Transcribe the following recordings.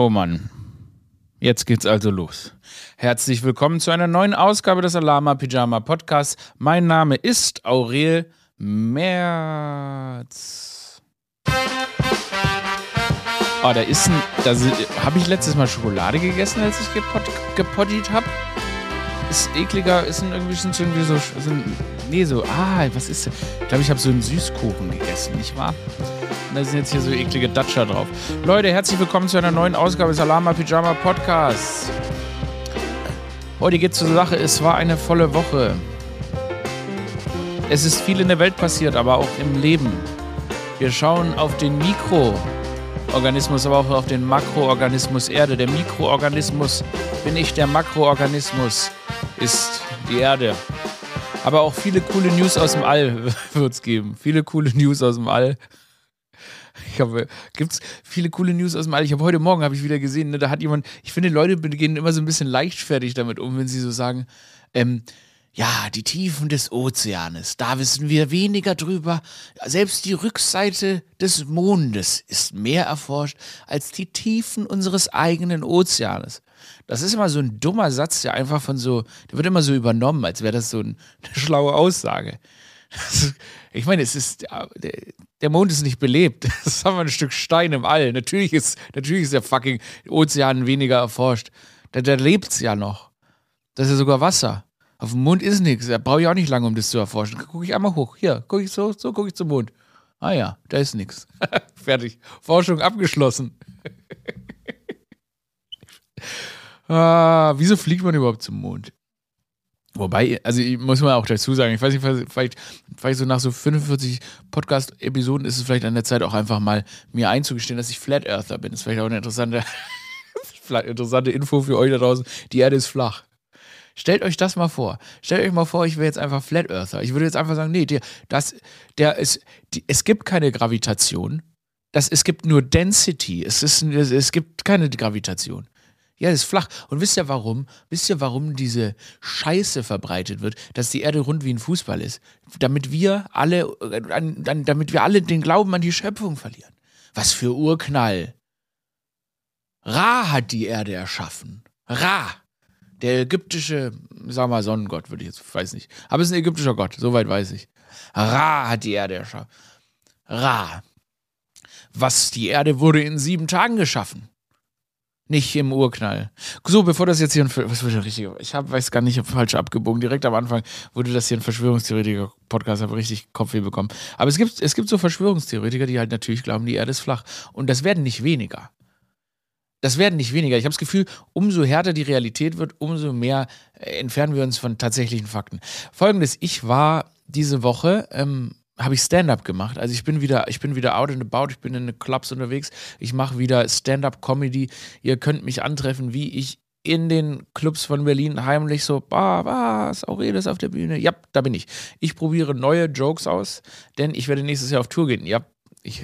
Oh Mann. Jetzt geht's also los. Herzlich willkommen zu einer neuen Ausgabe des Alama Pyjama Podcasts. Mein Name ist Aurel Merz. Oh, da ist ein. Da habe ich letztes Mal Schokolade gegessen, als ich gepot, gepoddied habe. Ist ekliger, ist ein, irgendwie, sind irgendwie so, so. Nee, so. Ah, was ist das? Ich glaube, ich habe so einen Süßkuchen gegessen, nicht wahr? Da sind jetzt hier so eklige Datscher drauf. Leute, herzlich willkommen zu einer neuen Ausgabe des Alama Pyjama Podcasts. Heute geht's zur Sache. Es war eine volle Woche. Es ist viel in der Welt passiert, aber auch im Leben. Wir schauen auf den Mikroorganismus, aber auch auf den Makroorganismus Erde. Der Mikroorganismus bin ich, der Makroorganismus ist die Erde. Aber auch viele coole News aus dem All wird es geben. Viele coole News aus dem All. Ich habe, gibt's viele coole News aus dem All. Ich habe heute Morgen habe ich wieder gesehen, ne, da hat jemand, ich finde, Leute gehen immer so ein bisschen leichtfertig damit um, wenn sie so sagen, ähm, ja, die Tiefen des Ozeanes, da wissen wir weniger drüber. Selbst die Rückseite des Mondes ist mehr erforscht als die Tiefen unseres eigenen Ozeanes. Das ist immer so ein dummer Satz, der einfach von so, der wird immer so übernommen, als wäre das so eine schlaue Aussage. Ich meine, es ist, der Mond ist nicht belebt. Das ist einfach ein Stück Stein im All. Natürlich ist, natürlich ist der fucking Ozean weniger erforscht. Da, da lebt es ja noch. Das ist ja sogar Wasser. Auf dem Mond ist nichts. Da brauche ich auch nicht lange, um das zu erforschen. Da gucke ich einmal hoch. Hier, gucke ich so, so gucke ich zum Mond. Ah ja, da ist nichts. Fertig. Forschung abgeschlossen. ah, wieso fliegt man überhaupt zum Mond? Wobei, also ich muss man auch dazu sagen, ich weiß nicht, vielleicht, vielleicht so nach so 45 Podcast-Episoden ist es vielleicht an der Zeit auch einfach mal mir einzugestehen, dass ich Flat Earther bin. Das ist vielleicht auch eine interessante, interessante Info für euch da draußen. Die Erde ist flach. Stellt euch das mal vor. Stellt euch mal vor, ich wäre jetzt einfach Flat Earther. Ich würde jetzt einfach sagen, nee, der, das, der ist, die, es gibt keine Gravitation. Das, es gibt nur Density. Es, ist, es gibt keine Gravitation. Ja, es ist flach. Und wisst ihr warum? Wisst ihr, warum diese Scheiße verbreitet wird, dass die Erde rund wie ein Fußball ist? Damit wir alle, äh, damit wir alle den Glauben an die Schöpfung verlieren. Was für Urknall. Ra hat die Erde erschaffen. Ra. Der ägyptische, sag mal, Sonnengott, würde ich jetzt, weiß nicht. Aber es ist ein ägyptischer Gott, soweit weiß ich. Ra hat die Erde erschaffen. Ra. Was, die Erde wurde in sieben Tagen geschaffen. Nicht im Urknall. So, bevor das jetzt hier ein. Was wird richtig? Ich hab, weiß gar nicht, falsch abgebogen. Direkt am Anfang wurde das hier ein Verschwörungstheoretiker-Podcast, habe richtig Kopfweh bekommen. Aber es gibt, es gibt so Verschwörungstheoretiker, die halt natürlich glauben, die Erde ist flach. Und das werden nicht weniger. Das werden nicht weniger. Ich habe das Gefühl, umso härter die Realität wird, umso mehr äh, entfernen wir uns von tatsächlichen Fakten. Folgendes: Ich war diese Woche ähm, habe ich Stand-up gemacht. Also ich bin wieder, ich bin wieder out and about, ich bin in Clubs unterwegs, ich mache wieder Stand-up-Comedy. Ihr könnt mich antreffen, wie ich in den Clubs von Berlin heimlich so, bah, was, Aurelius auf der Bühne. Ja, da bin ich. Ich probiere neue Jokes aus, denn ich werde nächstes Jahr auf Tour gehen. Ja, ich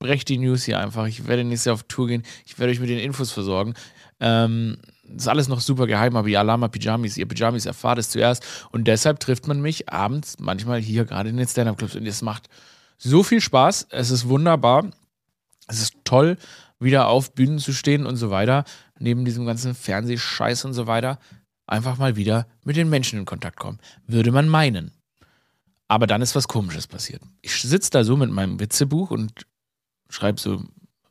breche die News hier einfach. Ich werde nächstes Jahr auf Tour gehen. Ich werde euch mit den Infos versorgen. Ähm, ist alles noch super geheim, aber ja, Lama Pyjamis, ihr Pyjamis erfahrt es zuerst. Und deshalb trifft man mich abends manchmal hier gerade in den Stand-Up-Clubs. Und es macht so viel Spaß. Es ist wunderbar. Es ist toll, wieder auf Bühnen zu stehen und so weiter. Neben diesem ganzen Fernsehscheiß und so weiter. Einfach mal wieder mit den Menschen in Kontakt kommen. Würde man meinen. Aber dann ist was Komisches passiert. Ich sitze da so mit meinem Witzebuch und schreibe so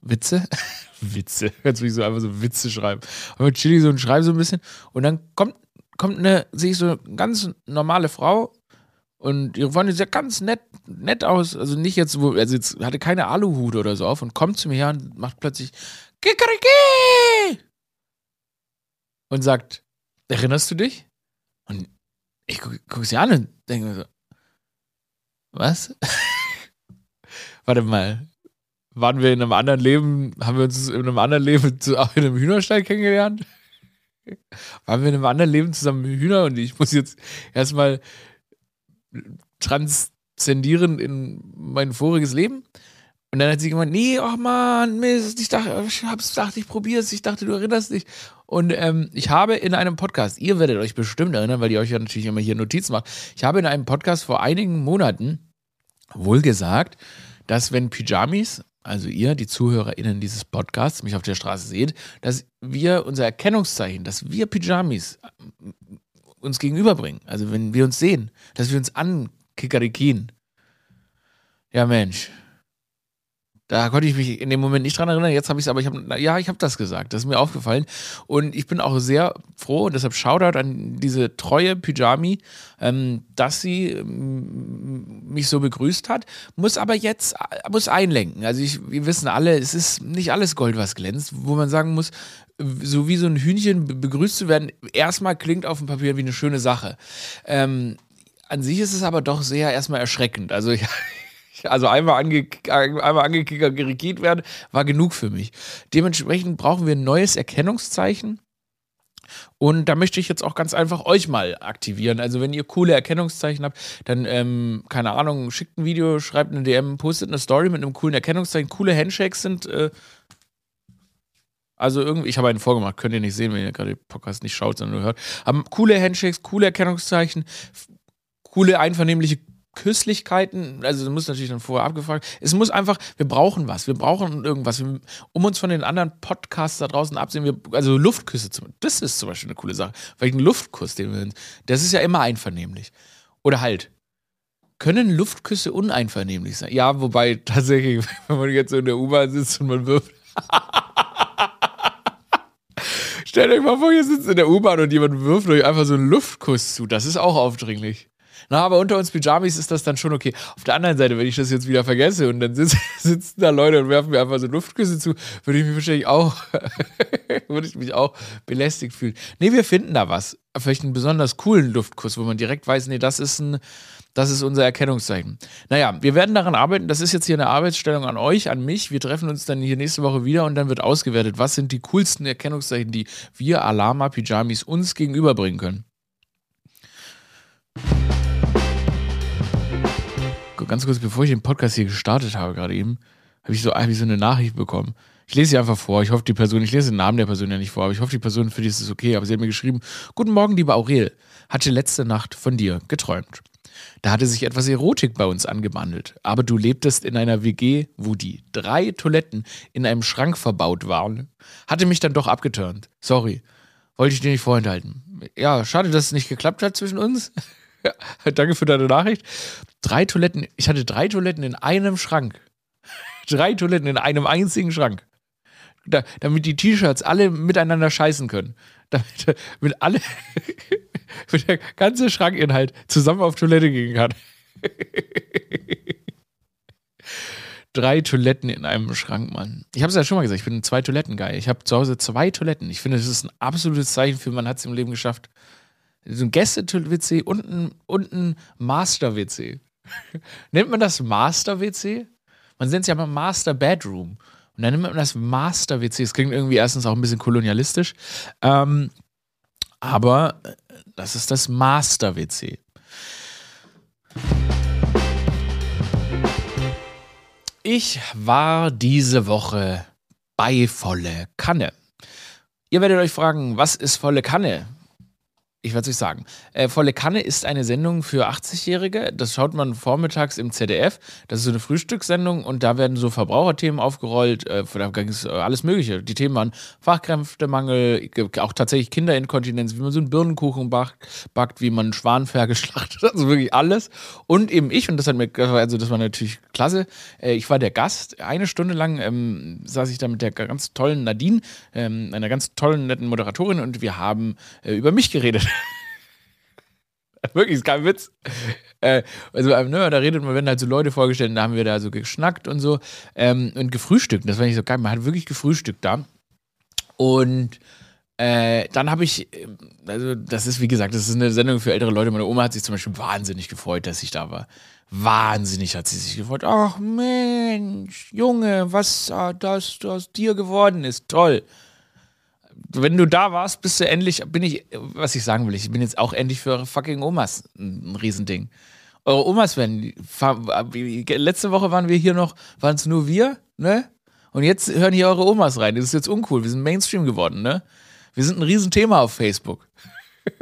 Witze. Witze. Jetzt will ich so einfach so Witze schreiben. Aber chill ich so und schreibe so ein bisschen. Und dann kommt, kommt eine, sehe ich so eine ganz normale Frau und ihre Freundin sieht ganz nett, nett aus. Also nicht jetzt, wo, also jetzt hatte keine Aluhut oder so auf und kommt zu mir her und macht plötzlich Kikeriki! Und sagt, erinnerst du dich? Und ich gucke guck sie an und denke mir so, was? Warte mal, waren wir in einem anderen Leben, haben wir uns in einem anderen Leben in einem Hühnerstall kennengelernt? Waren wir in einem anderen Leben zusammen Hühner und ich muss jetzt erstmal transzendieren in mein voriges Leben? Und dann hat sie gemeint, nee, oh Mann, Mist, ich dachte, ich hab's gedacht, ich probier's, ich dachte, du erinnerst dich. Und ähm, ich habe in einem Podcast, ihr werdet euch bestimmt erinnern, weil ihr euch ja natürlich immer hier Notizen macht, ich habe in einem Podcast vor einigen Monaten wohl gesagt, dass wenn Pyjamis also ihr, die ZuhörerInnen dieses Podcasts, mich auf der Straße seht, dass wir unser Erkennungszeichen, dass wir Pyjamis äh, uns gegenüberbringen. Also wenn wir uns sehen, dass wir uns ankickerikien. Ja, Mensch. Da konnte ich mich in dem Moment nicht dran erinnern. Jetzt habe ich es, aber ich habe, ja, ich habe das gesagt. Das ist mir aufgefallen. Und ich bin auch sehr froh, und deshalb Shoutout an diese treue Pyjami, ähm, dass sie ähm, mich so begrüßt hat. Muss aber jetzt, äh, muss einlenken. Also ich, wir wissen alle, es ist nicht alles Gold, was glänzt, wo man sagen muss, so wie so ein Hühnchen begrüßt zu werden, erstmal klingt auf dem Papier wie eine schöne Sache. Ähm, an sich ist es aber doch sehr erstmal erschreckend. Also ich, also einmal, ange, einmal angekickert werden, war genug für mich. Dementsprechend brauchen wir ein neues Erkennungszeichen. Und da möchte ich jetzt auch ganz einfach euch mal aktivieren. Also wenn ihr coole Erkennungszeichen habt, dann, ähm, keine Ahnung, schickt ein Video, schreibt eine DM, postet eine Story mit einem coolen Erkennungszeichen. Coole Handshakes sind, äh, also irgendwie, ich habe einen vorgemacht, könnt ihr nicht sehen, wenn ihr gerade den Podcast nicht schaut, sondern nur hört. Haben coole Handshakes, coole Erkennungszeichen, coole einvernehmliche Küsslichkeiten, also muss natürlich dann vorher abgefragt. Es muss einfach, wir brauchen was, wir brauchen irgendwas, um uns von den anderen Podcasts da draußen absehen. Wir, also Luftküsse, das ist zum Beispiel eine coole Sache. Weil ein Luftkuss, den wir, das ist ja immer einvernehmlich. Oder halt, können Luftküsse uneinvernehmlich sein? Ja, wobei tatsächlich, wenn man jetzt so in der U-Bahn sitzt und man wirft. Stellt euch mal vor, ihr sitzt in der U-Bahn und jemand wirft euch einfach so einen Luftkuss zu. Das ist auch aufdringlich. Na, aber unter uns Pyjamis ist das dann schon okay. Auf der anderen Seite, wenn ich das jetzt wieder vergesse und dann sitz, sitzen da Leute und werfen mir einfach so Luftküsse zu, würde ich mich wahrscheinlich auch, würde ich mich auch belästigt fühlen. Nee, wir finden da was. Vielleicht einen besonders coolen Luftkuss, wo man direkt weiß, nee, das ist ein, das ist unser Erkennungszeichen. Naja, wir werden daran arbeiten. Das ist jetzt hier eine Arbeitsstellung an euch, an mich. Wir treffen uns dann hier nächste Woche wieder und dann wird ausgewertet, was sind die coolsten Erkennungszeichen, die wir Alama Pyjamis uns gegenüberbringen können. Ganz kurz, bevor ich den Podcast hier gestartet habe, gerade eben, habe ich, so, hab ich so eine Nachricht bekommen. Ich lese sie einfach vor. Ich hoffe, die Person, ich lese den Namen der Person ja nicht vor, aber ich hoffe, die Person für die ist es okay. Aber sie hat mir geschrieben: Guten Morgen, lieber Aurel. Hatte letzte Nacht von dir geträumt. Da hatte sich etwas Erotik bei uns angebandelt. Aber du lebtest in einer WG, wo die drei Toiletten in einem Schrank verbaut waren. Hatte mich dann doch abgeturnt. Sorry. Wollte ich dir nicht vorenthalten. Ja, schade, dass es nicht geklappt hat zwischen uns. Danke für deine Nachricht. Drei Toiletten, ich hatte drei Toiletten in einem Schrank. drei Toiletten in einem einzigen Schrank. Da, damit die T-Shirts alle miteinander scheißen können. Damit, damit alle, mit der ganze Schrankinhalt zusammen auf Toilette gehen kann. drei Toiletten in einem Schrank, Mann. Ich habe es ja schon mal gesagt, ich bin ein zwei Toiletten geil. Ich habe zu Hause zwei Toiletten. Ich finde, das ist ein absolutes Zeichen für, man hat es im Leben geschafft so ein Gäste-WC und ein, und ein Master-WC. Nennt man das Master-WC? Man nennt es ja mal Master Bedroom. Und dann nennt man das Master-WC. Das klingt irgendwie erstens auch ein bisschen kolonialistisch. Ähm, aber äh, das ist das Master-WC. Ich war diese Woche bei Volle Kanne. Ihr werdet euch fragen, was ist Volle Kanne? Ich werde es euch sagen. Äh, Volle Kanne ist eine Sendung für 80-Jährige. Das schaut man vormittags im ZDF. Das ist so eine Frühstückssendung und da werden so Verbraucherthemen aufgerollt. Äh, da ging es äh, alles Mögliche. Die Themen waren Fachkräftemangel, auch tatsächlich Kinderinkontinenz, wie man so einen Birnenkuchen backt, wie man Schwanenfer geschlachtet hat, also wirklich alles. Und eben ich, und das hat mir, also das war natürlich klasse. Äh, ich war der Gast. Eine Stunde lang ähm, saß ich da mit der ganz tollen Nadine, ähm, einer ganz tollen, netten Moderatorin und wir haben äh, über mich geredet. Wirklich, ist kein Witz. Äh, also, ähm, ne, da redet man, werden halt so Leute vorgestellt, da haben wir da so geschnackt und so ähm, und gefrühstückt. Das war nicht so geil. Man hat wirklich gefrühstückt da. Und äh, dann habe ich, äh, also das ist wie gesagt, das ist eine Sendung für ältere Leute. Meine Oma hat sich zum Beispiel wahnsinnig gefreut, dass ich da war. Wahnsinnig hat sie sich gefreut. Ach Mensch, Junge, was das aus dir geworden ist. Toll wenn du da warst, bist du endlich, bin ich, was ich sagen will, ich bin jetzt auch endlich für eure fucking Omas ein Riesending. Eure Omas werden, letzte Woche waren wir hier noch, waren es nur wir, ne? Und jetzt hören hier eure Omas rein. Das ist jetzt uncool. Wir sind Mainstream geworden, ne? Wir sind ein Riesenthema auf Facebook.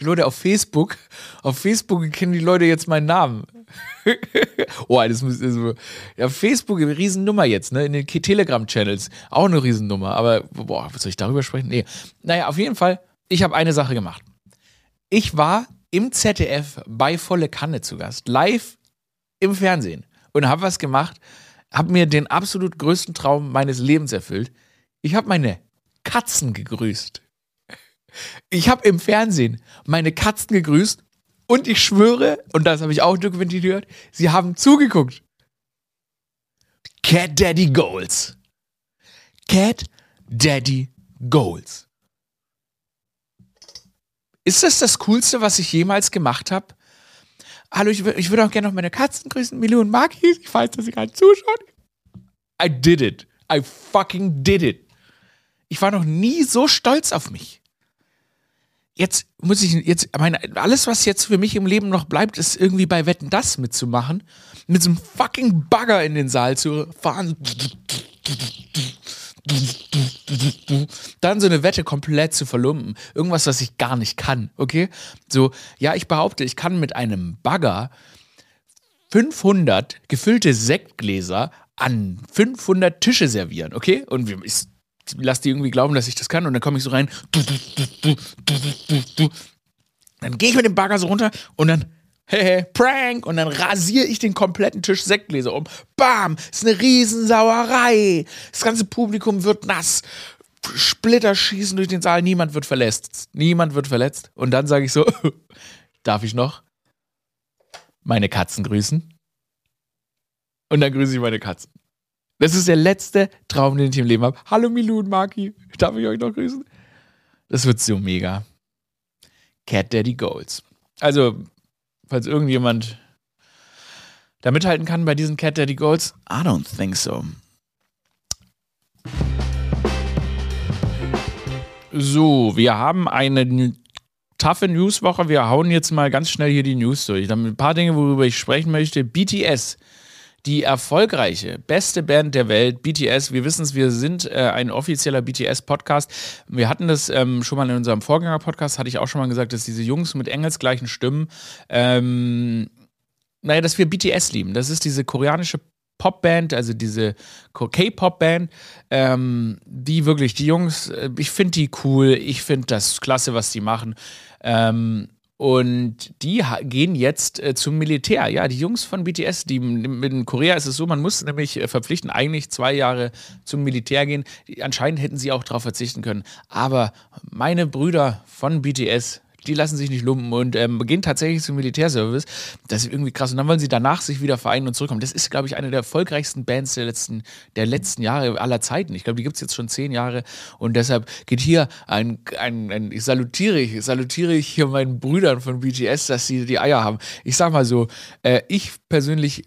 die Leute auf Facebook, auf Facebook kennen die Leute jetzt meinen Namen. oh, das muss so. Ja, Facebook, eine Riesennummer jetzt, ne? In den Telegram-Channels auch eine Riesennummer. Aber, boah, was soll ich darüber sprechen? Nee. Naja, auf jeden Fall, ich habe eine Sache gemacht. Ich war im ZDF bei Volle Kanne zu Gast, live im Fernsehen und habe was gemacht, habe mir den absolut größten Traum meines Lebens erfüllt. Ich habe meine Katzen gegrüßt. Ich habe im Fernsehen meine Katzen gegrüßt und ich schwöre, und das habe ich auch dokumentiert, sie haben zugeguckt. Cat Daddy Goals. Cat Daddy Goals. Ist das das Coolste, was ich jemals gemacht habe? Hallo, ich, ich würde auch gerne noch meine Katzen grüßen. Milou und Marquis, ich weiß, dass sie gerade zuschauen. I did it. I fucking did it. Ich war noch nie so stolz auf mich jetzt muss ich jetzt, meine, alles, was jetzt für mich im Leben noch bleibt, ist irgendwie bei Wetten das mitzumachen. Mit so einem fucking Bagger in den Saal zu fahren. Dann so eine Wette komplett zu verlumpen. Irgendwas, was ich gar nicht kann, okay? So, ja, ich behaupte, ich kann mit einem Bagger 500 gefüllte Sektgläser an 500 Tische servieren, okay? Und ich lass die irgendwie glauben, dass ich das kann und dann komme ich so rein. Dann gehe ich mit dem Bagger so runter und dann Hehe, Prank! Und dann rasiere ich den kompletten Tisch Sektgläser um. Bam! Ist eine Riesensauerei. Das ganze Publikum wird nass. Splitter schießen durch den Saal. Niemand wird verletzt. Niemand wird verletzt. Und dann sage ich so: Darf ich noch meine Katzen grüßen? Und dann grüße ich meine Katzen. Das ist der letzte Traum, den ich im Leben habe. Hallo Milou und Maki. Darf ich euch noch grüßen? Das wird so mega. Cat Daddy Goals. Also, falls irgendjemand da mithalten kann bei diesen Cat Daddy Goals, I don't think so. So, wir haben eine taffe Newswoche. Wir hauen jetzt mal ganz schnell hier die News durch. Dann ein paar Dinge, worüber ich sprechen möchte. BTS die erfolgreiche, beste Band der Welt, BTS. Wir wissen es, wir sind äh, ein offizieller BTS-Podcast. Wir hatten das ähm, schon mal in unserem Vorgänger-Podcast, hatte ich auch schon mal gesagt, dass diese Jungs mit engelsgleichen Stimmen, ähm, naja, dass wir BTS lieben. Das ist diese koreanische Popband, also diese K-Pop-Band, ähm, die wirklich, die Jungs, äh, ich finde die cool, ich finde das klasse, was die machen. Ähm, und die gehen jetzt äh, zum Militär. Ja, die Jungs von BTS, die in Korea ist es so, man muss nämlich äh, verpflichten, eigentlich zwei Jahre zum Militär gehen. Anscheinend hätten sie auch darauf verzichten können. Aber meine Brüder von BTS, die lassen sich nicht lumpen und ähm, gehen tatsächlich zum Militärservice. Das ist irgendwie krass. Und dann wollen sie danach sich wieder vereinen und zurückkommen. Das ist, glaube ich, eine der erfolgreichsten Bands der letzten, der letzten Jahre aller Zeiten. Ich glaube, die gibt es jetzt schon zehn Jahre. Und deshalb geht hier ein, ein, ein ich salutiere ich, salutiere ich hier meinen Brüdern von BTS, dass sie die Eier haben. Ich sag mal so, äh, ich persönlich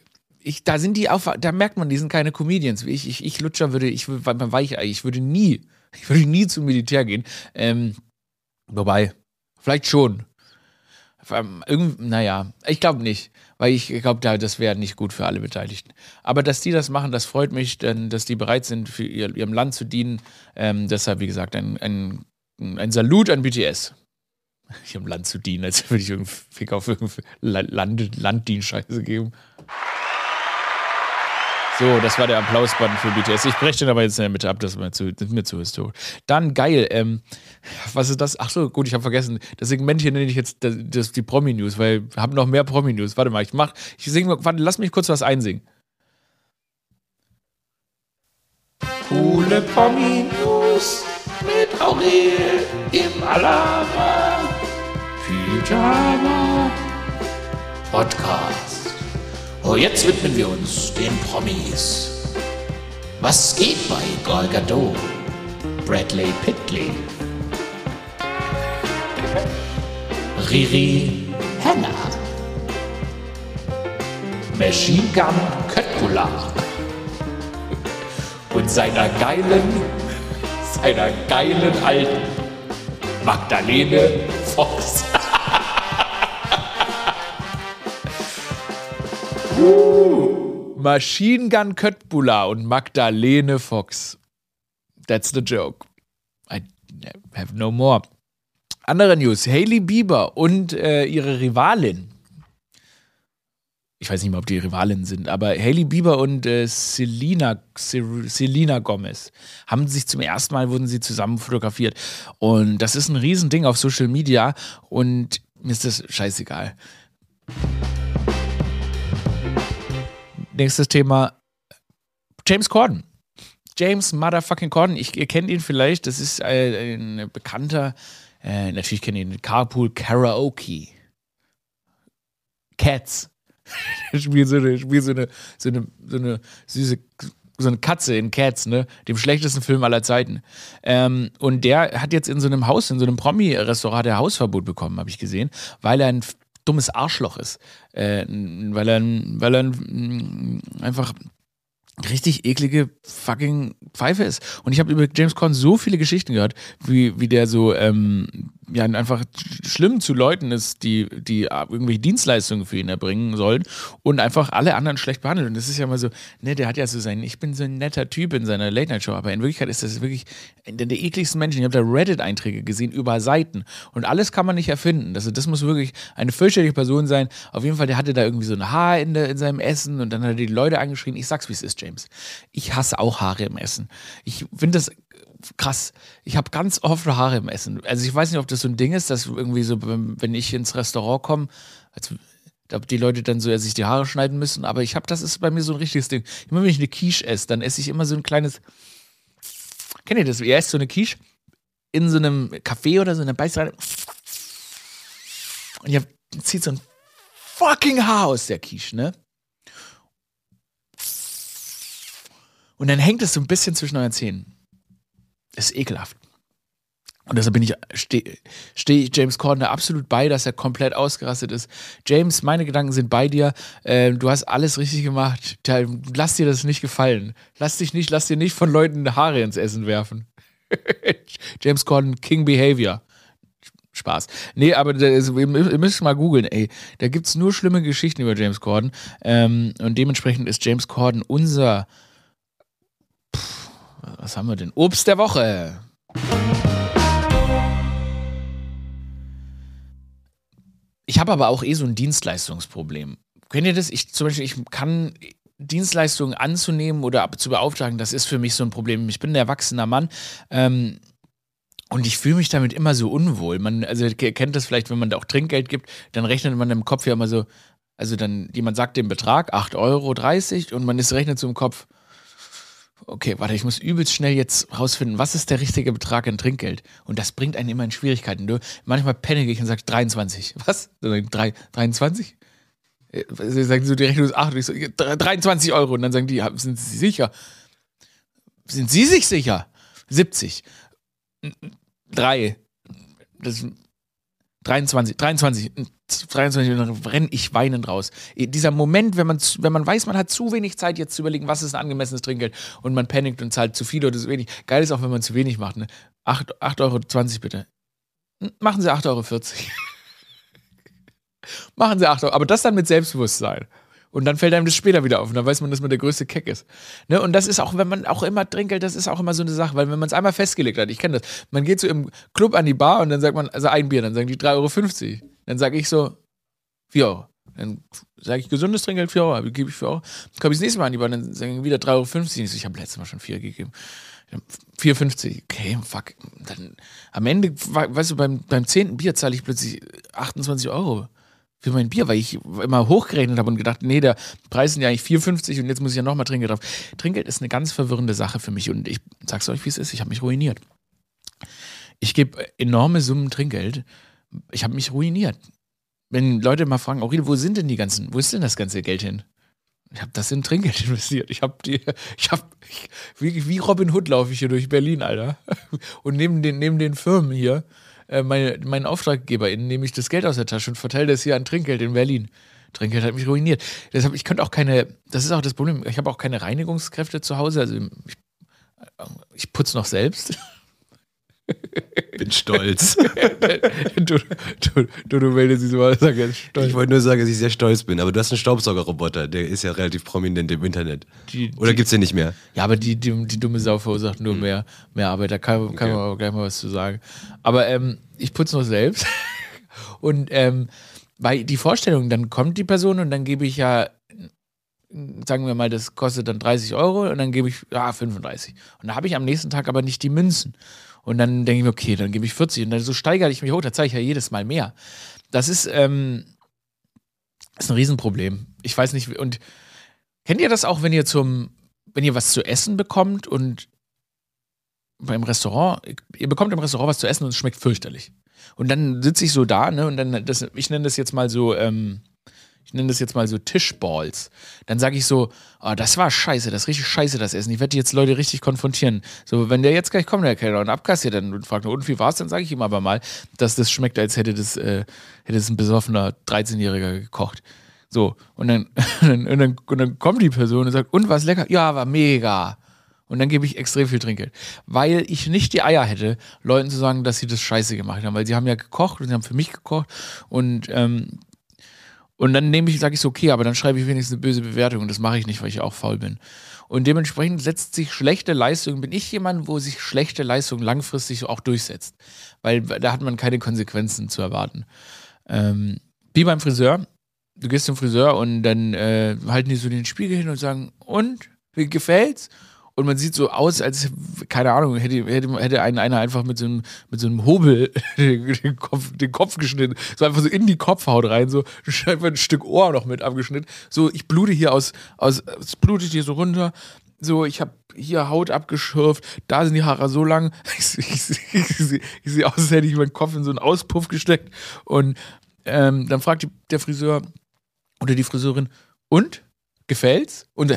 ich, da sind die auf, da merkt man, die sind keine Comedians. Ich, ich, ich Lutscher würde, ich, Weichei, ich würde nie, ich würde nie zum Militär gehen. Ähm, wobei, Vielleicht schon. Irgend, naja, ich glaube nicht, weil ich glaube, das wäre nicht gut für alle Beteiligten. Aber dass die das machen, das freut mich, denn, dass die bereit sind, für ihr, ihrem Land zu dienen. Ähm, deshalb, wie gesagt, ein, ein, ein Salut an BTS. Ihrem Land zu dienen, als würde ich irgendeinen Fick auf irgendeine Land, Landdienstscheiße geben. So, das war der Applausbutton für BTS. Ich breche den aber jetzt in der Mitte ab, das ist mir zu, ist mir zu historisch. Dann geil, ähm, was ist das? Ach so, gut, ich habe vergessen. Das Segment hier nenne ich jetzt das, das die Promi-News, weil wir haben noch mehr Promi-News. Warte mal, ich mach, ich singe, warte, lass mich kurz was einsingen. Coole Promi-News mit Aurel im Alama Pyjama Podcast. Oh, jetzt widmen wir uns den Promis. Was geht bei Gal Gadot, Bradley Pitley, Riri Henna, Machine Gun Köttbullar und seiner geilen, seiner geilen alten Magdalene Fox. Machine Gun Köttbula und Magdalene Fox. That's the joke. I have no more. Andere News. Hailey Bieber und äh, ihre Rivalin. ich weiß nicht mal, ob die Rivalinnen sind, aber Hailey Bieber und äh, Selena, Selena Gomez haben sich zum ersten Mal, wurden sie zusammen fotografiert. Und das ist ein Riesending auf Social Media und mir ist das scheißegal. Nächstes Thema. James Corden. James Motherfucking Corden. Ich, ihr kennt ihn vielleicht. Das ist ein, ein bekannter, äh, natürlich kennt ihr ihn, Carpool Karaoke. Cats spielt so eine, spielt so eine, so eine, so eine süße so eine Katze in Cats, ne? Dem schlechtesten Film aller Zeiten. Ähm, und der hat jetzt in so einem Haus, in so einem Promi-Restaurant, der Hausverbot bekommen, habe ich gesehen, weil er ein dummes Arschloch ist. Äh, weil er, weil er einfach richtig eklige fucking Pfeife ist. Und ich habe über James Corden so viele Geschichten gehört, wie, wie der so ähm, ja einfach schlimm zu Leuten ist, die, die irgendwelche Dienstleistungen für ihn erbringen sollen und einfach alle anderen schlecht behandelt. Und das ist ja mal so, ne, der hat ja so sein, ich bin so ein netter Typ in seiner Late-Night-Show, aber in Wirklichkeit ist das wirklich der, der ekligsten Menschen. Ich habe da Reddit-Einträge gesehen über Seiten und alles kann man nicht erfinden. Das, das muss wirklich eine fürchterliche Person sein. Auf jeden Fall, der hatte da irgendwie so ein Haar in, der, in seinem Essen und dann hat er die Leute angeschrien. Ich sag's, wie es ist, James. Ich hasse auch Haare im Essen. Ich finde das krass. Ich habe ganz oft Haare im Essen. Also ich weiß nicht, ob das so ein Ding ist, dass irgendwie so, wenn ich ins Restaurant komme, also, ob die Leute dann so sich die Haare schneiden müssen, aber ich habe, das ist bei mir so ein richtiges Ding. Immer wenn ich eine Quiche esse, dann esse ich immer so ein kleines. Kennt ihr das? Ihr esst so eine Quiche in so einem Café oder so, und dann beißt rein. Und ihr zieht so ein fucking Haar aus der Quiche, ne? Und dann hängt es so ein bisschen zwischen euren Zähnen ist ekelhaft. Und deshalb bin ich, stehe steh James Corden da absolut bei, dass er komplett ausgerastet ist. James, meine Gedanken sind bei dir. Äh, du hast alles richtig gemacht. Lass dir das nicht gefallen. Lass dich nicht, lass dir nicht von Leuten Haare ins Essen werfen. James Corden, King Behavior. Spaß. Nee, aber das, ihr müsst mal googeln, ey. Da gibt es nur schlimme Geschichten über James Corden. Ähm, und dementsprechend ist James Corden unser was haben wir denn? Obst der Woche. Ich habe aber auch eh so ein Dienstleistungsproblem. Kennt ihr das? Ich zum Beispiel, ich kann Dienstleistungen anzunehmen oder zu beauftragen, das ist für mich so ein Problem. Ich bin ein erwachsener Mann. Ähm, und ich fühle mich damit immer so unwohl. Man, also ihr kennt das vielleicht, wenn man da auch Trinkgeld gibt, dann rechnet man im Kopf ja immer so, also dann, jemand sagt den Betrag, 8,30 Euro und man ist rechnet so im Kopf, okay, warte, ich muss übelst schnell jetzt rausfinden, was ist der richtige Betrag an Trinkgeld? Und das bringt einen immer in Schwierigkeiten. Du, manchmal penne ich und sage 23. Was? 23? Äh, sie sagen so, die Rechnung ist 8. Ich so, 23 Euro. Und dann sagen die, sind Sie sicher? Sind Sie sich sicher? 70. 3. Das 23, 23, 23, dann renne ich weinend raus. Dieser Moment, wenn man, wenn man weiß, man hat zu wenig Zeit, jetzt zu überlegen, was ist ein angemessenes Trinkgeld und man panikt und zahlt zu viel oder zu wenig. Geil ist auch, wenn man zu wenig macht. Ne? 8,20 Euro bitte. Machen Sie 8,40 Euro. Machen Sie 8 Euro. Aber das dann mit Selbstbewusstsein. Und dann fällt einem das später wieder auf und dann weiß man, dass man der größte Keck ist. Ne? Und das ist auch, wenn man auch immer Trinkgeld, das ist auch immer so eine Sache, weil wenn man es einmal festgelegt hat, ich kenne das, man geht so im Club an die Bar und dann sagt man, also ein Bier, dann sagen die 3,50 Euro. Dann sage ich so, 4 Euro. Dann sage ich, gesundes Trinkgeld 4 Euro, gebe ich 4 Euro. Dann komme ich das nächste Mal an die Bar, dann sagen wieder 3,50 Euro. Ich, so, ich habe letztes Mal schon 4 gegeben. 4,50. Okay, fuck. Dann am Ende, weißt du, beim, beim zehnten Bier zahle ich plötzlich 28 Euro für mein Bier, weil ich immer hochgerechnet habe und gedacht, nee, der Preis sind ja eigentlich 4,50 und jetzt muss ich ja nochmal Trinkgeld drauf. Trinkgeld ist eine ganz verwirrende Sache für mich und ich sag's euch, wie es ist, ich habe mich ruiniert. Ich gebe enorme Summen Trinkgeld. Ich habe mich ruiniert. Wenn Leute mal fragen, Aurel, wo sind denn die ganzen, wo ist denn das ganze Geld hin? Ich habe das in Trinkgeld investiert. Ich habe die, ich habe, wie, wie Robin Hood laufe ich hier durch Berlin, Alter. Und neben den, neben den Firmen hier äh, meine, meinen AuftraggeberInnen nehme ich das Geld aus der Tasche und verteile das hier an Trinkgeld in Berlin. Trinkgeld hat mich ruiniert. Deshalb, ich könnte auch keine, das ist auch das Problem, ich habe auch keine Reinigungskräfte zu Hause. Also ich, ich putze noch selbst. Bin stolz. du, du, du, du meldest dich so sagen, stolz. Ich wollte nur sagen, dass ich sehr stolz bin, aber du hast einen Staubsaugerroboter, der ist ja relativ prominent im Internet. Die, Oder gibt es den nicht mehr? Ja, aber die, die, die dumme Sau verursacht nur hm. mehr, mehr Arbeit, da kann, kann okay. man auch gleich mal was zu sagen. Aber ähm, ich putze noch selbst und ähm, Weil die Vorstellung, dann kommt die Person und dann gebe ich ja, sagen wir mal, das kostet dann 30 Euro und dann gebe ich, ja, 35. Und da habe ich am nächsten Tag aber nicht die Münzen. Und dann denke ich mir, okay, dann gebe ich 40. Und dann so steigere ich mich hoch, da zahle ich ja jedes Mal mehr. Das ist, ähm, ist ein Riesenproblem. Ich weiß nicht, und kennt ihr das auch, wenn ihr zum, wenn ihr was zu essen bekommt und beim Restaurant, ihr bekommt im Restaurant was zu essen und es schmeckt fürchterlich. Und dann sitze ich so da, ne, und dann, das, ich nenne das jetzt mal so, ähm, ich nenne das jetzt mal so Tischballs. Dann sage ich so, oh, das war scheiße, das ist richtig scheiße, das Essen. Ich werde jetzt Leute richtig konfrontieren. So, wenn der jetzt gleich kommt, der Kellner, und abkassiert dann und fragt, und wie war es, dann sage ich ihm aber mal, dass das schmeckt, als hätte das, äh, hätte das ein besoffener 13-Jähriger gekocht. So, und dann, und, dann, und dann kommt die Person und sagt, und was lecker? Ja, war mega. Und dann gebe ich extrem viel Trinkgeld. Weil ich nicht die Eier hätte, Leuten zu sagen, dass sie das scheiße gemacht haben. Weil sie haben ja gekocht und sie haben für mich gekocht. Und, ähm, und dann nehme ich, sage ich so, okay, aber dann schreibe ich wenigstens eine böse Bewertung. Und das mache ich nicht, weil ich auch faul bin. Und dementsprechend setzt sich schlechte Leistung, bin ich jemand, wo sich schlechte Leistung langfristig auch durchsetzt. Weil da hat man keine Konsequenzen zu erwarten. Ähm, wie beim Friseur. Du gehst zum Friseur und dann äh, halten die so den Spiegel hin und sagen, und? Wie gefällt's? Und man sieht so aus, als, keine Ahnung, hätte, hätte, hätte einen einer einfach mit so einem, mit so einem Hobel den Kopf, den Kopf geschnitten. So einfach so in die Kopfhaut rein, so einfach ein Stück Ohr noch mit abgeschnitten. So, ich blute hier aus, aus es blutet hier so runter. So, ich habe hier Haut abgeschürft, da sind die Haare so lang. Ich, sehe aus, als hätte ich meinen Kopf in so einen Auspuff gesteckt. Und ähm, dann fragt die, der Friseur oder die Friseurin, und? Gefällt's? Und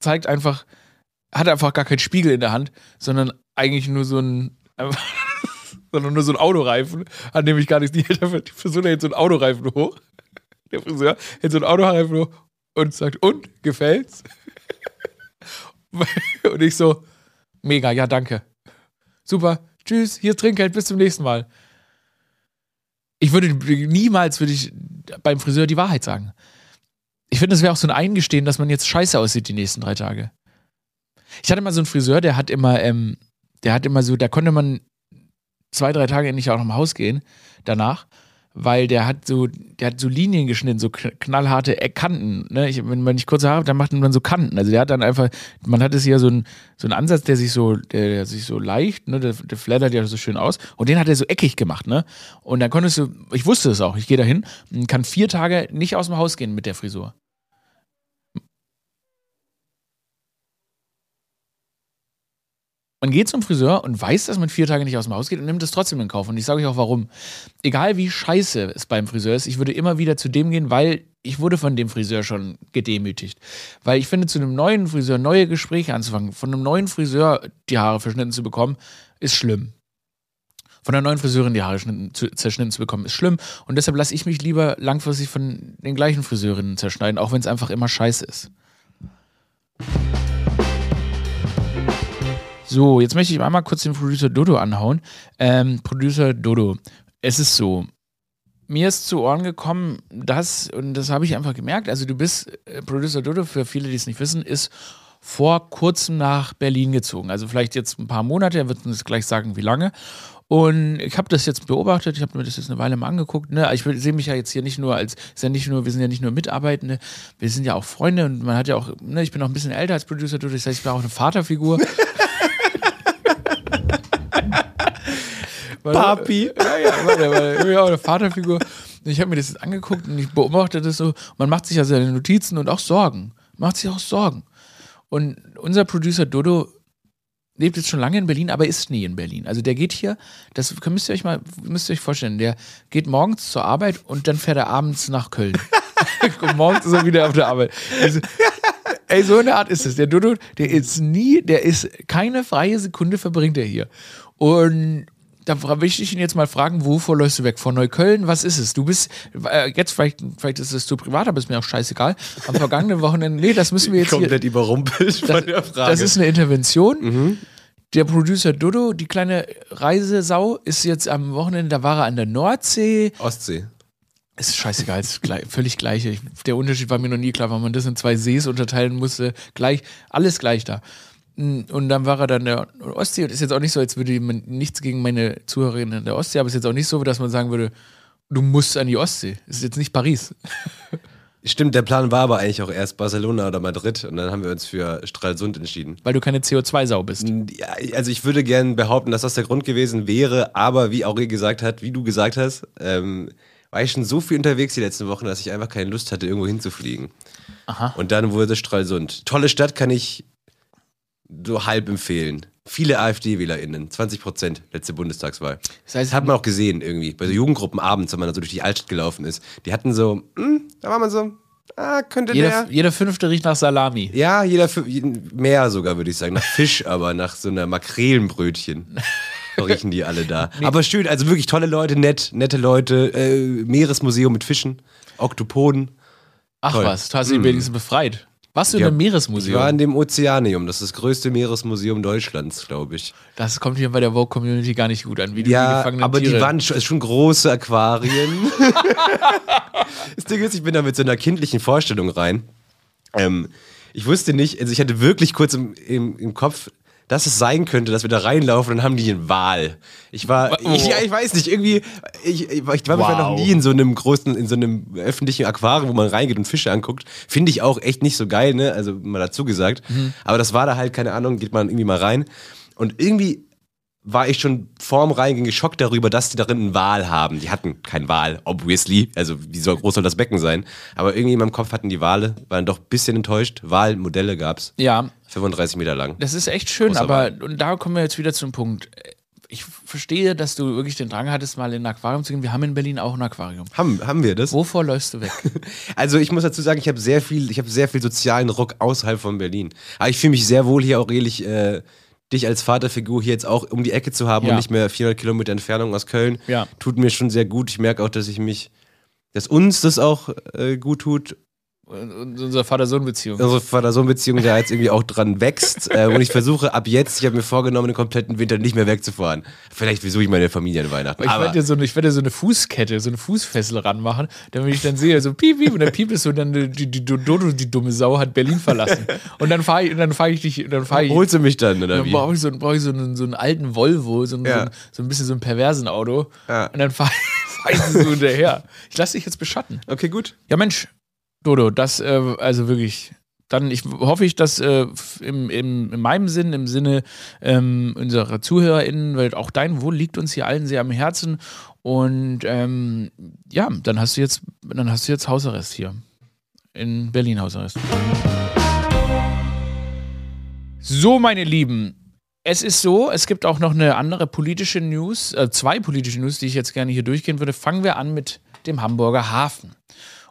zeigt einfach hat einfach gar keinen Spiegel in der Hand, sondern eigentlich nur so ein, sondern nur so ein Autoreifen. Hat nämlich gar nichts. Die, die Friseur hält so ein Autoreifen hoch. Der Friseur hält so ein Autoreifen hoch und sagt, und, gefällt's? und ich so, mega, ja, danke. Super, tschüss, hier ist Trinkgeld, bis zum nächsten Mal. Ich würde niemals würde ich beim Friseur die Wahrheit sagen. Ich finde, das wäre auch so ein Eingestehen, dass man jetzt scheiße aussieht die nächsten drei Tage. Ich hatte mal so einen Friseur, der hat immer, ähm, der hat immer so, da konnte man zwei, drei Tage nicht auch noch im Haus gehen danach, weil der hat so, der hat so Linien geschnitten, so knallharte Kanten. Ne? Ich, wenn man nicht kurze Haare hat, dann macht man so Kanten. Also der hat dann einfach, man hat es hier so ein, so einen Ansatz, der sich so, der, der sich so leicht, ne, der, der flattert ja so schön aus. Und den hat er so eckig gemacht, ne? Und dann konntest du, ich wusste es auch, ich gehe da hin und kann vier Tage nicht aus dem Haus gehen mit der Frisur. Man geht zum Friseur und weiß, dass man vier Tage nicht aus dem Haus geht und nimmt es trotzdem in Kauf. Und ich sage euch auch warum. Egal wie scheiße es beim Friseur ist, ich würde immer wieder zu dem gehen, weil ich wurde von dem Friseur schon gedemütigt. Weil ich finde, zu einem neuen Friseur neue Gespräche anzufangen, von einem neuen Friseur die Haare verschnitten zu bekommen, ist schlimm. Von einer neuen Friseurin die Haare zerschnitten zu bekommen, ist schlimm. Und deshalb lasse ich mich lieber langfristig von den gleichen Friseurinnen zerschneiden, auch wenn es einfach immer scheiße ist. So, jetzt möchte ich einmal kurz den Producer Dodo anhauen. Ähm, Producer Dodo, es ist so. Mir ist zu Ohren gekommen, dass, und das habe ich einfach gemerkt, also du bist, äh, Producer Dodo, für viele, die es nicht wissen, ist vor kurzem nach Berlin gezogen. Also vielleicht jetzt ein paar Monate, er wird uns gleich sagen, wie lange. Und ich habe das jetzt beobachtet, ich habe mir das jetzt eine Weile mal angeguckt. Ne? Ich sehe mich ja jetzt hier nicht nur als, ist ja nicht nur, wir sind ja nicht nur Mitarbeitende, wir sind ja auch Freunde und man hat ja auch, ne, ich bin auch ein bisschen älter als Producer, das heißt, ich bin auch eine Vaterfigur. Papi. Ja, ja, warte, warte. Ich bin auch eine Vaterfigur. Ich habe mir das jetzt angeguckt und ich beobachte das so. Man macht sich ja seine Notizen und auch Sorgen. Macht sich auch Sorgen. Und unser Producer Dodo lebt jetzt schon lange in Berlin, aber ist nie in Berlin. Also der geht hier, das müsst ihr euch mal, müsst ihr euch vorstellen, der geht morgens zur Arbeit und dann fährt er abends nach Köln. und morgens ist er wieder auf der Arbeit. Also, ey, so eine Art ist es. Der Dodo, der ist nie, der ist keine freie Sekunde verbringt er hier. Und da möchte ich ihn jetzt mal fragen, wovor läufst du weg? Von Neukölln? Was ist es? Du bist, äh, jetzt vielleicht, vielleicht ist es zu privat, aber ist mir auch scheißegal. Am vergangenen Wochenende, nee, das müssen wir jetzt Komplett hier, überrumpelt das, der Frage. Das ist eine Intervention. Mhm. Der Producer Dodo, die kleine Reisesau, ist jetzt am Wochenende, da war er an der Nordsee. Ostsee. Ist scheißegal, ist gleich, völlig gleich. Der Unterschied war mir noch nie klar, weil man das in zwei Sees unterteilen musste. Gleich, alles gleich da. Und dann war er dann der Ostsee und ist jetzt auch nicht so, als würde man nichts gegen meine Zuhörerinnen in der Ostsee, aber es ist jetzt auch nicht so, dass man sagen würde, Du musst an die Ostsee. Das ist jetzt nicht Paris. Stimmt, der Plan war aber eigentlich auch erst Barcelona oder Madrid und dann haben wir uns für Stralsund entschieden. Weil du keine CO2-Sau bist. Ja, also ich würde gerne behaupten, dass das der Grund gewesen wäre, aber wie Aurel gesagt hat, wie du gesagt hast, ähm, war ich schon so viel unterwegs die letzten Wochen, dass ich einfach keine Lust hatte, irgendwo hinzufliegen. Aha. Und dann wurde Stralsund. Tolle Stadt kann ich so halb empfehlen. Viele AfD-WählerInnen, 20 Prozent, letzte Bundestagswahl. Das heißt, Das hat man auch gesehen irgendwie. Bei so Jugendgruppen abends, wenn man da so durch die Altstadt gelaufen ist. Die hatten so, hm, da war man so, ah, könnte jeder, der. jeder Fünfte riecht nach Salami. Ja, jeder mehr sogar, würde ich sagen. Nach Fisch, aber nach so einer Makrelenbrötchen. Riechen die alle da. Aber schön, also wirklich tolle Leute, nett, nette Leute. Äh, Meeresmuseum mit Fischen, Oktopoden. Ach Toll. was, du hast ihn wenigstens befreit. Warst du in Ja, einem Ich Meeresmuseum? war in dem Ozeanium, das ist das größte Meeresmuseum Deutschlands, glaube ich. das kommt hier bei der Vogue-Community gar nicht gut an, wie du die Ja, gefangenen aber Tiere. die waren schon, schon große Aquarien. das Ding ist, ich bin da mit so einer kindlichen Vorstellung rein. Ähm, ich wusste nicht, also ich hatte wirklich kurz im, im, im Kopf, dass es sein könnte, dass wir da reinlaufen und dann haben die einen Wal. Ich war, Oh. ich, ja, ich weiß nicht, irgendwie, ich, ich war ich war Wow. noch nie in so einem großen, in so einem öffentlichen Aquarium, wo man reingeht und Fische anguckt. Finde ich auch echt nicht so geil, ne? Also mal dazu gesagt. Mhm. Aber das war da halt, keine Ahnung, geht man irgendwie mal rein. Und irgendwie war ich schon vorm Reingehen geschockt darüber, dass die darin einen Wal haben. Die hatten keinen Wal, obviously. Also, wie soll, groß soll das Becken sein? Aber irgendwie in meinem Kopf hatten die Wale, waren doch ein bisschen enttäuscht. Walmodelle gab's. ja, 35 Meter lang. das ist echt schön, Großer aber Wal. und da kommen wir jetzt wieder zum Punkt. Ich verstehe, dass du wirklich den Drang hattest, mal in ein Aquarium zu gehen. Wir haben in Berlin auch ein Aquarium. Haben, haben wir das? Wovor läufst du weg? Also ich muss dazu sagen, ich habe sehr viel, ich habe sehr viel sozialen Ruck außerhalb von Berlin. Aber ich fühle mich sehr wohl hier, Aurelich, äh, dich als Vaterfigur hier jetzt auch um die Ecke zu haben Ja. und nicht mehr 400 Kilometer Entfernung aus Köln. Ja. Tut mir schon sehr gut. Ich merke auch, dass ich mich, dass uns das auch äh, gut tut. Und- Unsere Vater-Sohn-Beziehung. Unsere Vater-Sohn-Beziehung da jetzt irgendwie auch dran wächst. Äh, und ich versuche ab jetzt, ich habe mir vorgenommen, den kompletten Winter nicht mehr wegzufahren. Vielleicht besuche ich meine Familie an Weihnachten. Ich werde so eine, ich so eine Fußkette, so eine Fußfessel ranmachen, damit ich dann sehe, so piep, piep, und dann piept es so, und dann die, die, die Dodo, die dumme Sau, hat Berlin verlassen. Und dann fahre ich, und dann fahre ich dich, dann fahre ich. holst du mich dann, oder Dann wie? brauche ich, so, brauch ich so, einen, so einen alten Volvo, so, einen, Ja. so, ein, so ein bisschen so ein perversen Auto. Ja. Und dann fahre fahr ich so hinterher. Ich lasse dich jetzt beschatten. Okay, gut. Ja, Mensch, Dodo, das, äh, also wirklich. Dann ich, hoffe ich, dass äh, im, im, in meinem Sinn, im Sinne ähm, unserer ZuhörerInnen, weil auch dein Wohl liegt uns hier allen sehr am Herzen. Und ähm, ja, dann hast du jetzt, dann hast du jetzt Hausarrest hier. In Berlin Hausarrest. So, meine Lieben, es ist so, es gibt auch noch eine andere politische News, äh, zwei politische News, die ich jetzt gerne hier durchgehen würde. Fangen wir an mit dem Hamburger Hafen.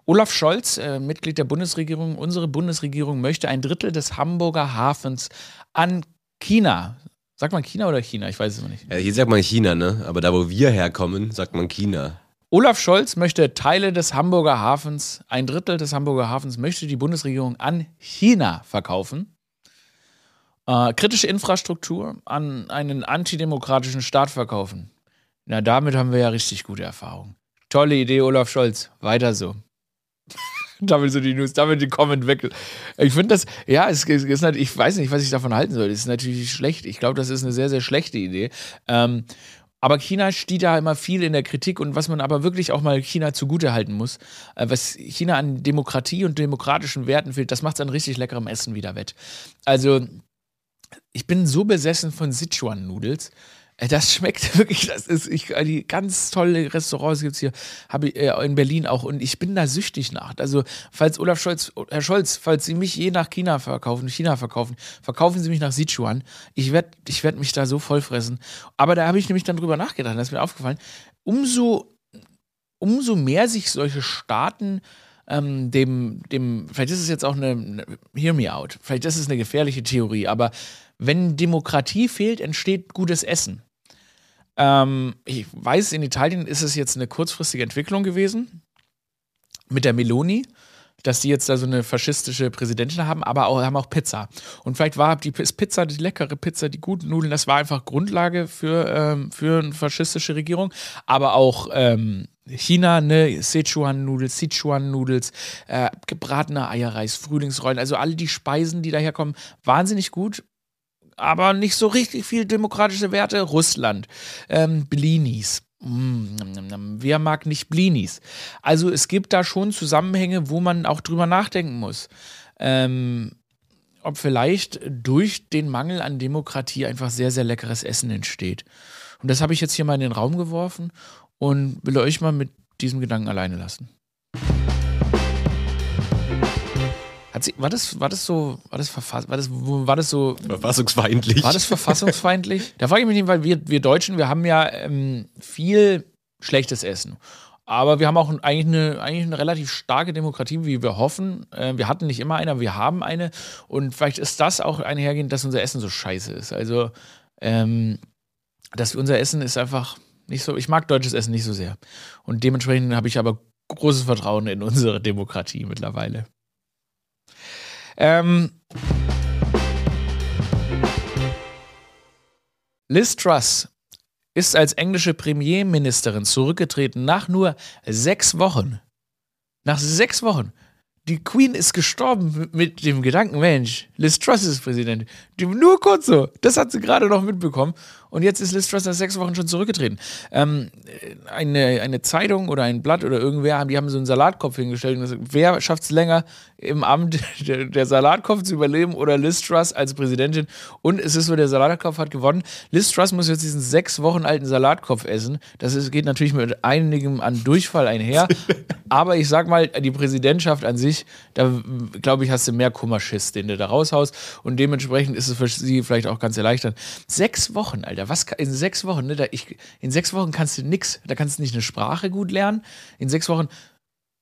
Olaf Scholz, äh, Mitglied der Bundesregierung, unsere Bundesregierung möchte ein Drittel des Hamburger Hafens an China. Sagt man China oder China? Ich weiß es noch nicht. Ja, hier sagt man China, ne? Aber da, wo wir herkommen, sagt man China. Olaf Scholz möchte Teile des Hamburger Hafens, ein Drittel des Hamburger Hafens möchte die Bundesregierung an China verkaufen. Äh, kritische Infrastruktur an einen antidemokratischen Staat verkaufen. Na, damit haben wir ja richtig gute Erfahrungen. Tolle Idee, Olaf Scholz. Weiter so. damit so die News, damit die Comment weg. Ich finde das, ja, es ist, ist natürlich, ich weiß nicht, was ich davon halten soll. Es ist natürlich schlecht. Ich glaube, das ist eine sehr, sehr schlechte Idee. Ähm, aber China steht da immer viel in der Kritik und was man aber wirklich auch mal China zugutehalten muss, äh, was China an Demokratie und demokratischen Werten fehlt, das macht es an richtig leckerem Essen wieder wett. Also, ich bin so besessen von Sichuan-Nudels. Äh, Das schmeckt wirklich, das ist, ich, äh, die ganz tolle Restaurants gibt es hier, habe ich äh, in Berlin auch und ich bin da süchtig nach. Also, falls Olaf Scholz, Herr Scholz, falls Sie mich je nach China verkaufen, China verkaufen, verkaufen Sie mich nach Sichuan. Ich werde ich werd mich da so vollfressen. Aber da habe ich nämlich dann drüber nachgedacht, da ist mir aufgefallen, umso, umso mehr sich solche Staaten ähm, dem, dem, vielleicht ist es jetzt auch eine, eine, hear me out, vielleicht ist es eine gefährliche Theorie, aber wenn Demokratie fehlt, entsteht gutes Essen. Ähm, ich weiß, in Italien ist es jetzt eine kurzfristige Entwicklung gewesen mit der Meloni, dass die jetzt da so eine faschistische Präsidentin haben, aber auch, haben auch Pizza. Und vielleicht war die Pizza, die leckere Pizza, die guten Nudeln, das war einfach Grundlage für, ähm, für eine faschistische Regierung. Aber auch ähm, China, ne, Sichuan-Nudels, Sichuan-Nudels, äh, gebratener Eierreis, Frühlingsrollen, also alle die Speisen, die daherkommen, wahnsinnig gut aber nicht so richtig viel demokratische Werte. Russland, ähm, Blinis, Mm. Wer mag nicht Blinis? Also es gibt da schon Zusammenhänge, wo man auch drüber nachdenken muss. Ähm, ob vielleicht durch den Mangel an Demokratie einfach sehr, sehr leckeres Essen entsteht. Und das habe ich jetzt hier mal in den Raum geworfen und will euch mal mit diesem Gedanken alleine lassen. Hat sie, war, das, war das so, war das, verfass, war das, war das so Verfassungsfeindlich. war das verfassungsfeindlich? da frage ich mich nicht, weil wir, wir Deutschen, wir haben ja ähm, viel schlechtes Essen. Aber wir haben auch eigentlich eine, eigentlich eine relativ starke Demokratie, wie wir hoffen. Äh, wir hatten nicht immer eine, aber wir haben eine. Und vielleicht ist das auch einhergehend, dass unser Essen so scheiße ist. Also, ähm, dass unser Essen ist einfach nicht so. Ich mag deutsches Essen nicht so sehr. Und dementsprechend habe ich aber großes Vertrauen in unsere Demokratie mittlerweile. Ähm, Liz Truss ist als englische Premierministerin zurückgetreten nach nur sechs Wochen. Nach sechs Wochen. Die Queen ist gestorben mit dem Gedanken, Mensch, Liz Truss ist Präsident. Nur kurz so. Das hat sie gerade noch mitbekommen. Und jetzt ist Liz Truss nach sechs Wochen schon zurückgetreten. Ähm, eine, eine Zeitung oder ein Blatt oder irgendwer, die haben so einen Salatkopf hingestellt und gesagt, wer schafft es länger im Amt der, der Salatkopf zu überleben oder Liz Truss als Präsidentin? Und es ist so, der Salatkopf hat gewonnen. Liz Truss muss jetzt diesen sechs Wochen alten Salatkopf essen. Das ist, geht natürlich mit einigem an Durchfall einher. Aber ich sag mal, die Präsidentschaft an sich, da glaube ich, hast du mehr Kummerschiss, den du da raushaust. Und dementsprechend ist es für sie vielleicht auch ganz erleichternd. Sechs Wochen, Alter. Was ka- in sechs Wochen, ne? Da ich, in sechs Wochen kannst du nix. Da kannst du nicht eine Sprache gut lernen. In sechs Wochen.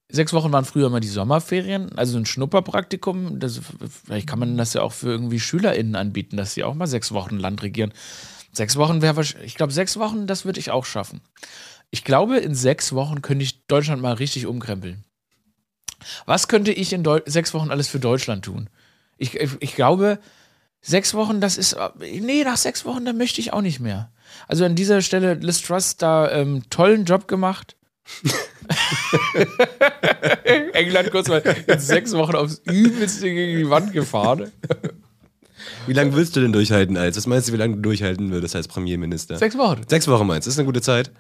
Sechs Wochen waren früher mal die Sommerferien, also ein Schnupperpraktikum. Das, vielleicht kann man das ja auch für irgendwie SchülerInnen anbieten, dass sie auch mal sechs Wochen Land regieren. Sechs Wochen wäre wahrscheinlich, ich glaube, sechs Wochen, das würde ich auch schaffen. Ich glaube, in sechs Wochen könnte ich Deutschland mal richtig umkrempeln. Was könnte ich in Deu sechs Wochen alles für Deutschland tun? Ich, ich, ich glaube, sechs Wochen, das ist. Nee, nach sechs Wochen, da möchte ich auch nicht mehr. Also an dieser Stelle, Liz Truss da ähm, tollen Job gemacht. England kurz mal in sechs Wochen aufs Übelste gegen die Wand gefahren. Wie lange willst du denn durchhalten als? Was meinst du, wie lange du durchhalten würdest als Premierminister? Sechs Wochen. Sechs Wochen meinst du? Das ist eine gute Zeit.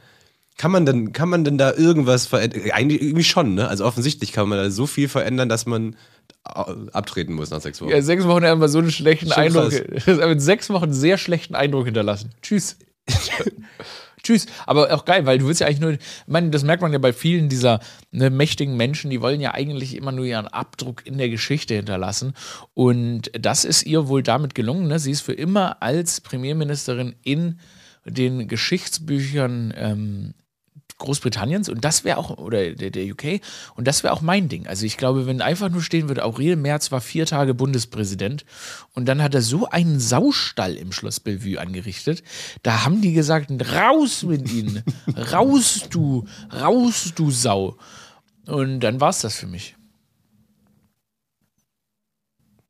Kann man denn, kann man denn da irgendwas verändern? Eigentlich irgendwie schon, ne? Also offensichtlich kann man da so viel verändern, dass man abtreten muss nach sechs Wochen. Ja, sechs Wochen haben wir so einen schlechten Schon Eindruck. in sechs Wochen einen sehr schlechten Eindruck hinterlassen. Tschüss. Tschüss. Aber auch geil, weil du willst ja eigentlich nur, ich meine, das merkt man ja bei vielen dieser ne, mächtigen Menschen, die wollen ja eigentlich immer nur ihren Abdruck in der Geschichte hinterlassen. Und das ist ihr wohl damit gelungen. Ne? Sie ist für immer als Premierministerin in den Geschichtsbüchern ähm, Großbritanniens und das wäre auch, oder der, der UK, und das wäre auch mein Ding. Also ich glaube, wenn einfach nur stehen würde, Aurel Merz war vier Tage Bundespräsident und dann hat er so einen Saustall im Schloss Bellevue angerichtet, da haben die gesagt, raus mit ihnen, raus du, raus du Sau. Und dann war es das für mich.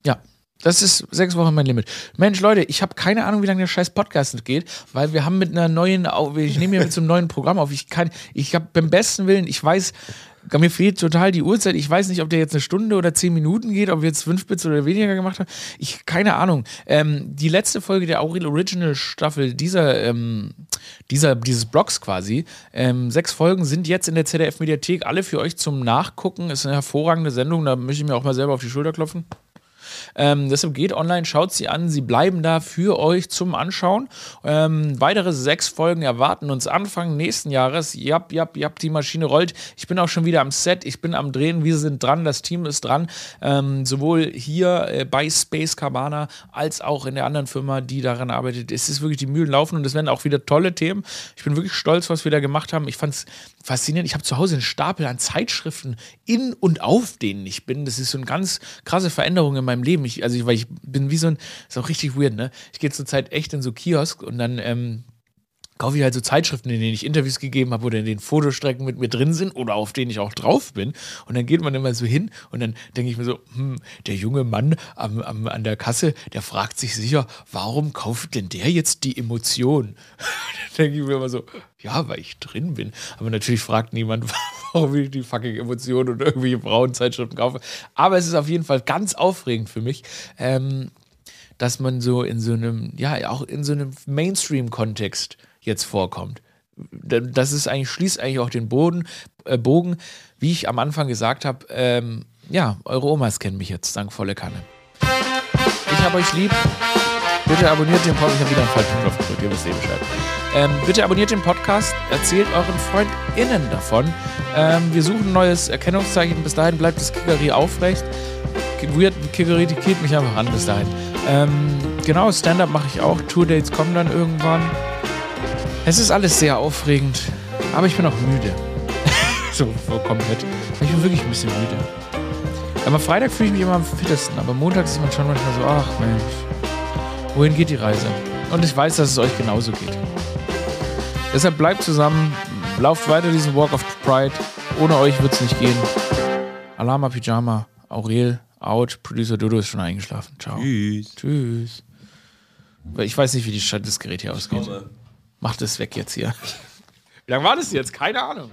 Ja. Das ist sechs Wochen mein Limit. Mensch, Leute, ich habe keine Ahnung, wie lange der scheiß Podcast geht, weil wir haben mit einer neuen, ich nehme hier mit so einem neuen Programm auf. Ich kann, ich habe beim besten Willen, ich weiß, mir fehlt total die Uhrzeit. Ich weiß nicht, ob der jetzt eine Stunde oder zehn Minuten geht, ob wir jetzt fünf Bits oder weniger gemacht haben. Ich, keine Ahnung. Ähm, die letzte Folge der Aurel Original Staffel dieser, ähm, dieser, dieses Blogs quasi, ähm, sechs Folgen sind jetzt in der ZDF-Mediathek, alle für euch zum Nachgucken. Ist eine hervorragende Sendung, da möchte ich mir auch mal selber auf die Schulter klopfen. Ähm, deshalb geht online, schaut sie an. Sie bleiben da für euch zum Anschauen. Ähm, weitere sechs Folgen erwarten uns Anfang nächsten Jahres. Jap, jap, jap, die Maschine rollt. Ich bin auch schon wieder am Set. Ich bin am Drehen. Wir sind dran. Das Team ist dran. Ähm, sowohl hier äh, bei Space Cabana als auch in der anderen Firma, die daran arbeitet. Es ist wirklich die Mühlen laufen und es werden auch wieder tolle Themen. Ich bin wirklich stolz, was wir da gemacht haben. Ich fand es faszinierend. Ich habe zu Hause einen Stapel an Zeitschriften in und auf denen ich bin. Das ist so eine ganz krasse Veränderung in meinem Leben. Ich, also ich, weil ich bin wie so ein, ist auch richtig weird, ne? Ich gehe zur Zeit echt in so Kiosk und dann ähm, kaufe ich halt so Zeitschriften, in denen ich Interviews gegeben habe oder in denen Fotostrecken mit mir drin sind oder auf denen ich auch drauf bin. Und dann geht man immer so hin und dann denke ich mir so, hm, der junge Mann am, am, an der Kasse, der fragt sich sicher, warum kauft denn der jetzt die Emotion? dann denke ich mir immer so, ja, weil ich drin bin. Aber natürlich fragt niemand, warum ich die fucking Emotionen und irgendwelche Frauenzeitschriften kaufe. Aber es ist auf jeden Fall ganz aufregend für mich. Ähm, dass man so in so einem, ja, auch in so einem Mainstream-Kontext jetzt vorkommt. das ist eigentlich, schließt eigentlich auch den Boden, äh, Bogen, wie ich am Anfang gesagt habe, ähm, ja, eure Omas kennen mich jetzt, dank volle Kanne. Ich habe euch lieb. Bitte abonniert den Podcast. Ich habe wieder einen falschen Knopf gedrückt, ihr wisst eh Bescheid. Ähm, bitte abonniert den Podcast, erzählt euren FreundInnen davon. Ähm, wir suchen ein neues Erkennungszeichen. Bis dahin bleibt das Kickerie aufrecht. Weird Kickerie killt mich einfach an bis dahin. Ähm, genau, Stand-up mache ich auch. Tour-Dates kommen dann irgendwann. Es ist alles sehr aufregend, aber ich bin auch müde. so, so komplett. Ich bin wirklich ein bisschen müde. Aber Freitag fühle ich mich immer am fittesten, aber montags ist man schon manchmal so, ach Mensch, wohin geht die Reise? Und ich weiß, dass es euch genauso geht. Deshalb bleibt zusammen, lauft weiter diesen Walk of Pride. Ohne euch wird es nicht gehen. Alama Pyjama, Aurel, out. Producer Dodo ist schon eingeschlafen. Ciao. Tschüss. Tschüss. Ich weiß nicht, wie die, das Gerät hier ausgeht. Macht es weg jetzt hier. Wie lange war das jetzt? Keine Ahnung.